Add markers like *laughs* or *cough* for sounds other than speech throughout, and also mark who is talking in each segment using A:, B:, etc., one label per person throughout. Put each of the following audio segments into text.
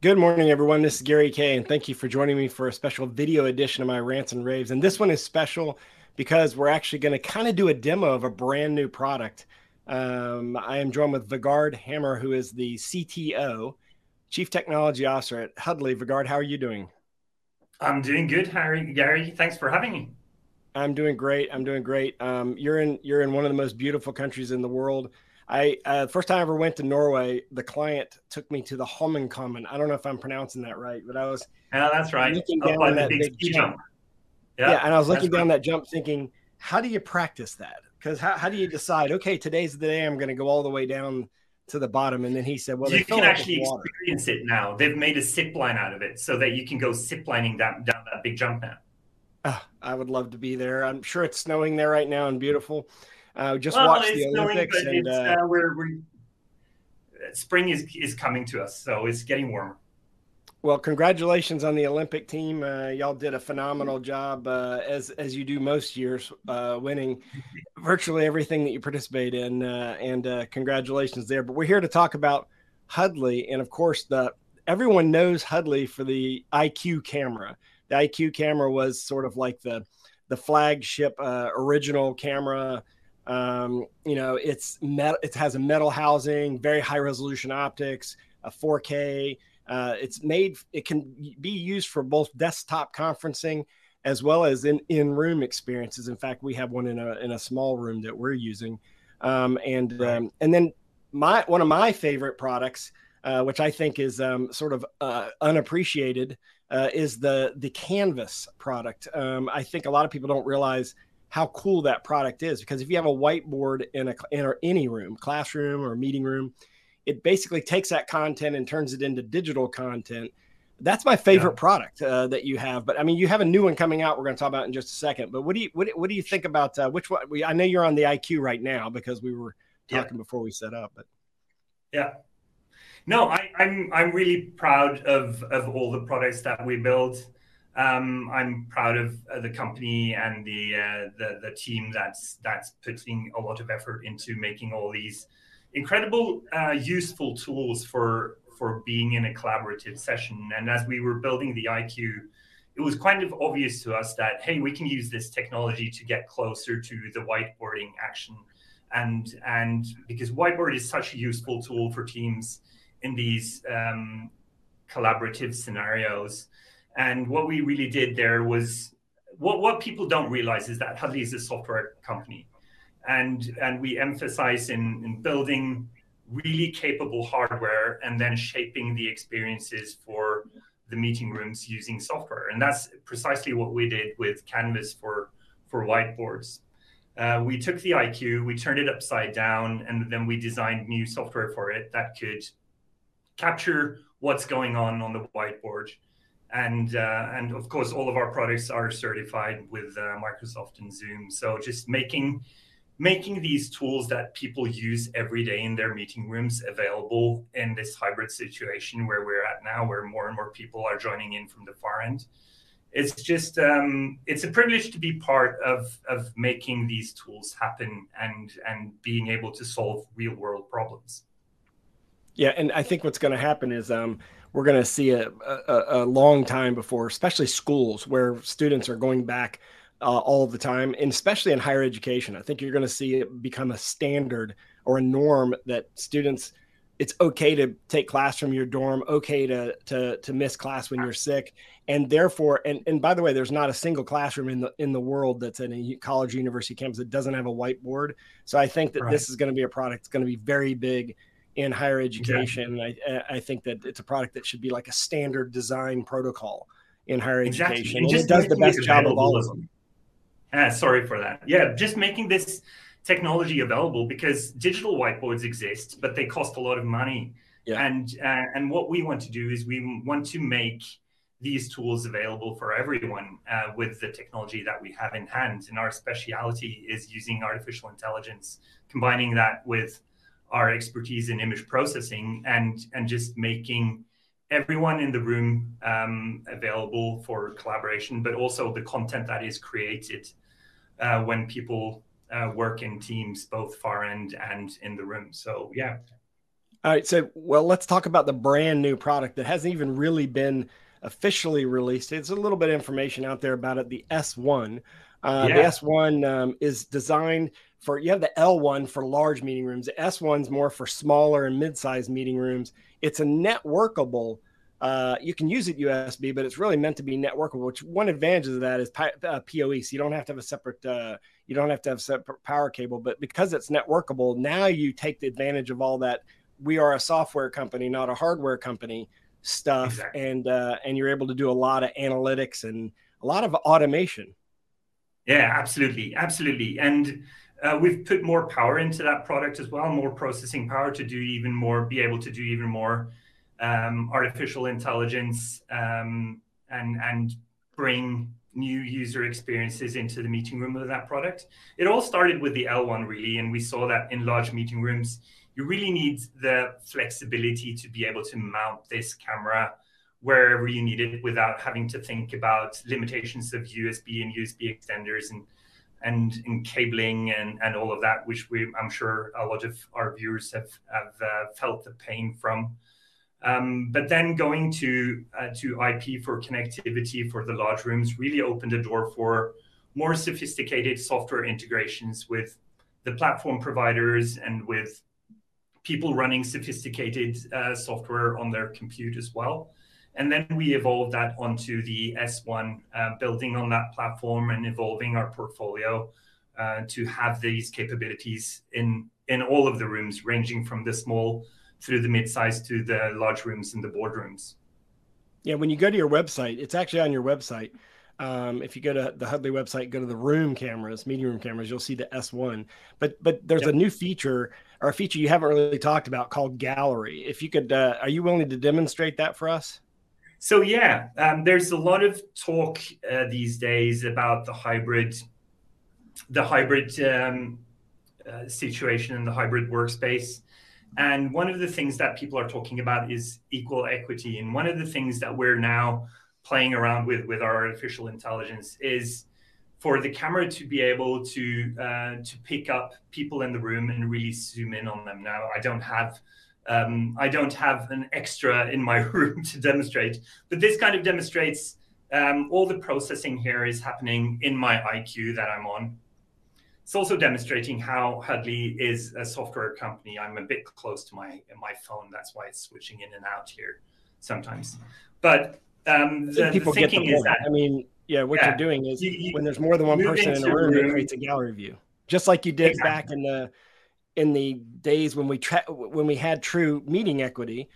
A: Good morning, everyone. This is Gary Kayye, and thank you for joining me for a special video edition of my rants and raves. And this one is special because we're actually going to kind of do a demo of a brand new product. Um, I am joined with Vegard Hammer, who is the CTO, Chief Technology Officer at Huddly. Vegard, how are you doing?
B: I'm doing good, Harry. Gary, thanks for having me.
A: I'm doing great. I'm doing great. Um, you're in you're in one of the most beautiful countries in the world. I uh, first time I ever went to Norway, the client took me to the Holmenkollen. I don't know if I'm pronouncing that right, but I was
B: Yeah, that's right.
A: Looking down
B: the
A: that
B: big
A: jump.
B: jump.
A: yeah, and I was looking down
B: right.
A: that jump, thinking, how do you practice that? Because how, how do you decide? Okay, today's the day I'm going to go all the way down to the bottom, and then he said, well,
B: you can actually experience it now. They've made a zip line out of it so that you can go zip lining down, down that big jump now.
A: Ah, I would love to be there. I'm sure it's snowing there right now and beautiful. Uh, just
B: well,
A: watched
B: it's
A: the
B: snowing,
A: Olympics,
B: but
A: and uh,
B: uh, we're, we're spring is is coming to us, so it's getting warmer.
A: Well, congratulations on the Olympic team. Uh, y'all did a phenomenal job, uh, as as you do most years, uh, winning virtually everything that you participate in. Uh, and uh, congratulations there. But we're here to talk about Huddly, and of course, the everyone knows Huddly for the IQ camera. The IQ camera was sort of like the the flagship uh, original camera. Um, you know, it's. It has a metal housing, very high resolution optics, a 4K. Uh, it's made. It can be used for both desktop conferencing as well as in in room experiences. In fact, we have one in a in a small room that we're using. Um, and
B: Right.
A: um, and then my one of my favorite products, uh, which I think is um, sort of uh, unappreciated, uh, is the the Canvas product. Um, I think a lot of people don't realize how cool that product is because if you have a whiteboard in a in any room, classroom or meeting room, it basically takes that content and turns it into digital content. That's my favorite
B: Yeah.
A: product uh, that you have. But I mean, you have a new one coming out. We're going to talk about in just a second. But what do you what, what do you think about uh, which one? We, I know you're on the IQ right now because we were
B: Yeah.
A: talking before we set up. But
B: Yeah. No, I, I'm I'm really proud of of all the products that we build. Um, I'm proud of uh, the company and the, uh, the the team that's that's putting a lot of effort into making all these incredible uh, useful tools for for being in a collaborative session. And as we were building the IQ, it was kind of obvious to us that hey, we can use this technology to get closer to the whiteboarding action. And and because whiteboard is such a useful tool for teams in these um, collaborative scenarios. And what we really did there was what what people don't realize is that Huddly is a software company and and we emphasize in in building really capable hardware and then shaping the experiences for the meeting rooms using software and that's precisely what we did with canvas for for whiteboards uh, we took the IQ, we turned it upside down, and then we designed new software for it that could capture what's going on on the whiteboard. And uh, and of course, all of our products are certified with uh, Microsoft and Zoom. So just making making these tools that people use every day in their meeting rooms available in this hybrid situation where we're at now, where more and more people are joining in from the far end. It's just um, it's a privilege to be part of of making these tools happen and and being able to solve real world problems.
A: Yeah, and I think what's going to happen is um, we're going to see a, a, a long time before, especially schools where students are going back uh, all the time, and especially in higher education. I think you're going to see it become a standard or a norm that students. It's okay to take class from your dorm, okay to to to miss class when you're sick, and therefore, and and by the way, there's not a single classroom in the in the world that's in a college university campus that doesn't have a whiteboard. So I think that
B: Right.
A: this is going to be a product that's going to be very big in higher education. I, I think that it's a product that should be like a standard design protocol in higher education.
B: And
A: And,
B: just
A: it does the best job of all of them.
B: Ah, sorry for that. Yeah, just making this technology available because digital whiteboards exist, but they cost a lot of money.
A: Yeah.
B: And uh, and what we want to do is we want to make these tools available for everyone uh, with the technology that we have in hand. And our speciality is using artificial intelligence, combining that with our expertise in image processing and and just making everyone in the room um, available for collaboration, but also the content that is created uh, when people uh, work in teams, both far end and in the room. So yeah.
A: All right. So well, let's talk about the brand new product that hasn't even really been officially released. It's a little bit of information out there about it. The S1. Uh, yeah. The S1 um, is designed for you have the L1 for large meeting rooms. The S1's more for smaller and mid-sized meeting rooms. It's a networkable. Uh, you can use it USB, but it's really meant to be networkable. Which one advantage of that is uh, PoE. So you don't have to have a separate. Uh, you don't have to have separate power cable. But because it's networkable, now you take the advantage of all that. We are a software company, not a hardware company stuff, exactly. and uh, and you're able to do a lot of analytics and a lot of automation.
B: Yeah, absolutely, absolutely, and uh, we've put more power into that product as well, more processing power to do even more, be able to do even more um, artificial intelligence um, and and bring new user experiences into the meeting room of that product. It all started with the L1 really, and we saw that in large meeting rooms, you really need the flexibility to be able to mount this camera wherever you need it without having to think about limitations of USB and USB extenders and and, and cabling and, and all of that, which we I'm sure a lot of our viewers have have uh, felt the pain from. Um, but then going to uh, to IP for connectivity for the large rooms really opened the door for more sophisticated software integrations with the platform providers and with people running sophisticated uh, software on their compute as well. And then we evolved that onto the S1, uh, building on that platform and evolving our portfolio uh, to have these capabilities in in all of the rooms, ranging from the small through the mid-size to the large rooms and the boardrooms.
A: Yeah, when you go to your website, it's actually on your website. Um, if you go to the Huddly website, go to the room cameras, meeting room cameras, you'll see the S1. But but there's yep. a new feature or a feature you haven't really talked about called Gallery. If you could, uh, are you willing to demonstrate that for us?
B: So yeah, um, there's a lot of talk uh, these days about the hybrid, the hybrid um, uh, situation and the hybrid workspace. And one of the things that people are talking about is equal equity. And one of the things that we're now playing around with with our artificial intelligence is for the camera to be able to uh, to pick up people in the room and really zoom in on them. Now, I don't have um, I don't have an extra in my *laughs* room to demonstrate, but this kind of demonstrates um, all the processing here is happening in my IQ that I'm on it's also demonstrating how Huddly is a software company. I'm a bit close to my my phone, that's why it's switching in and out here sometimes. But um, the,
A: the thinking the is that I mean, yeah, what yeah, you're doing is you, you when there's more than one person in a room, room, it creates a gallery view, just like you did exactly. back in the in the days when we tra- when we had true meeting equity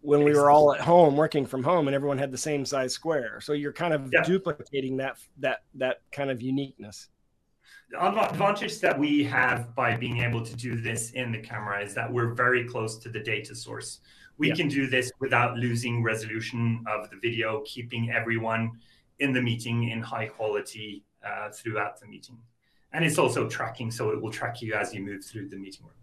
A: when we were all at home working from home and everyone had the same size square so you're kind of yeah. duplicating that that that kind of uniqueness
B: the advantage that we have by being able to do this in the camera is that we're very close to the data source. We yeah. can do this without losing resolution of the video, keeping everyone in the meeting in high quality uh, throughout the meeting. And it's also tracking, so it will track you as you move through the meeting room.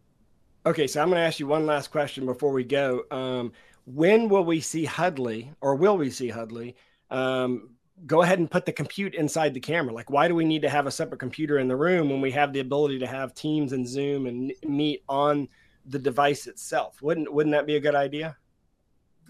A: Okay, so I'm going to ask you one last question before we go. Um, when will we see Huddly, or will we see Huddly, um, go ahead and put the compute inside the camera. Like, why do we need to have a separate computer in the room when we have the ability to have Teams and Zoom and meet on the device itself? Wouldn't wouldn't that be a good idea?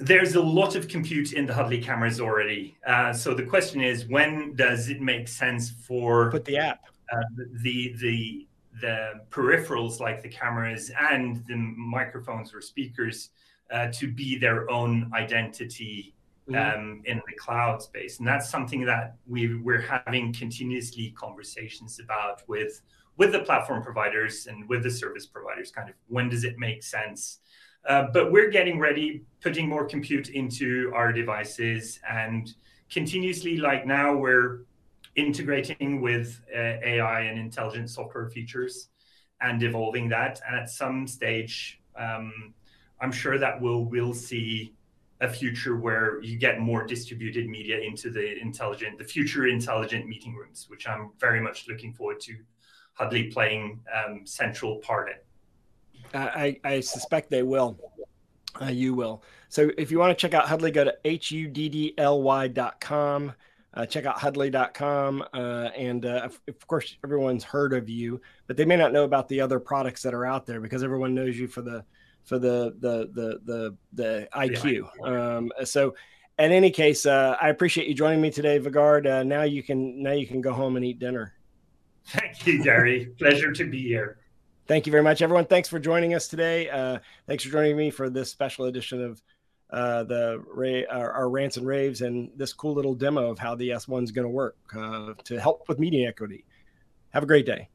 B: There's a lot of compute in the Huddly cameras already. Uh, so the question is, when does it make sense for
A: put the app,
B: uh, the the the peripherals like the cameras and the microphones or speakers uh, to be their own identity mm-hmm. um, in the cloud space. And that's something that we, we're having continuously conversations about with, with the platform providers and with the service providers, kind of when does it make sense? Uh, but we're getting ready, putting more compute into our devices and continuously, like now, we're integrating with uh, AI and intelligent software features and evolving that. And at some stage, um, I'm sure that we'll see a future where you get more distributed media into the intelligent, the future intelligent meeting rooms, which I'm very much looking forward to Huddly playing um, central part in.
A: I, I suspect they will. Uh, you will. So if you want to check out Huddly, go to huddly.com. Uh, check out huddly.com. Uh, and uh, of, of, course, everyone's heard of you, but they may not know about the other products that are out there because everyone knows you for the for the the the the, the IQ. Um, so, in any case, uh, I appreciate you joining me today, Vegard. Uh, now you can now you can go home and eat dinner.
B: Thank you, Gary. Pleasure to be here.
A: Thank you very much, everyone. Thanks for joining us today. Uh, thanks for joining me for this special edition of uh, the Ray, our, our, rants and raves and this cool little demo of how the S1 is going to work uh, to help with media equity. Have a great day.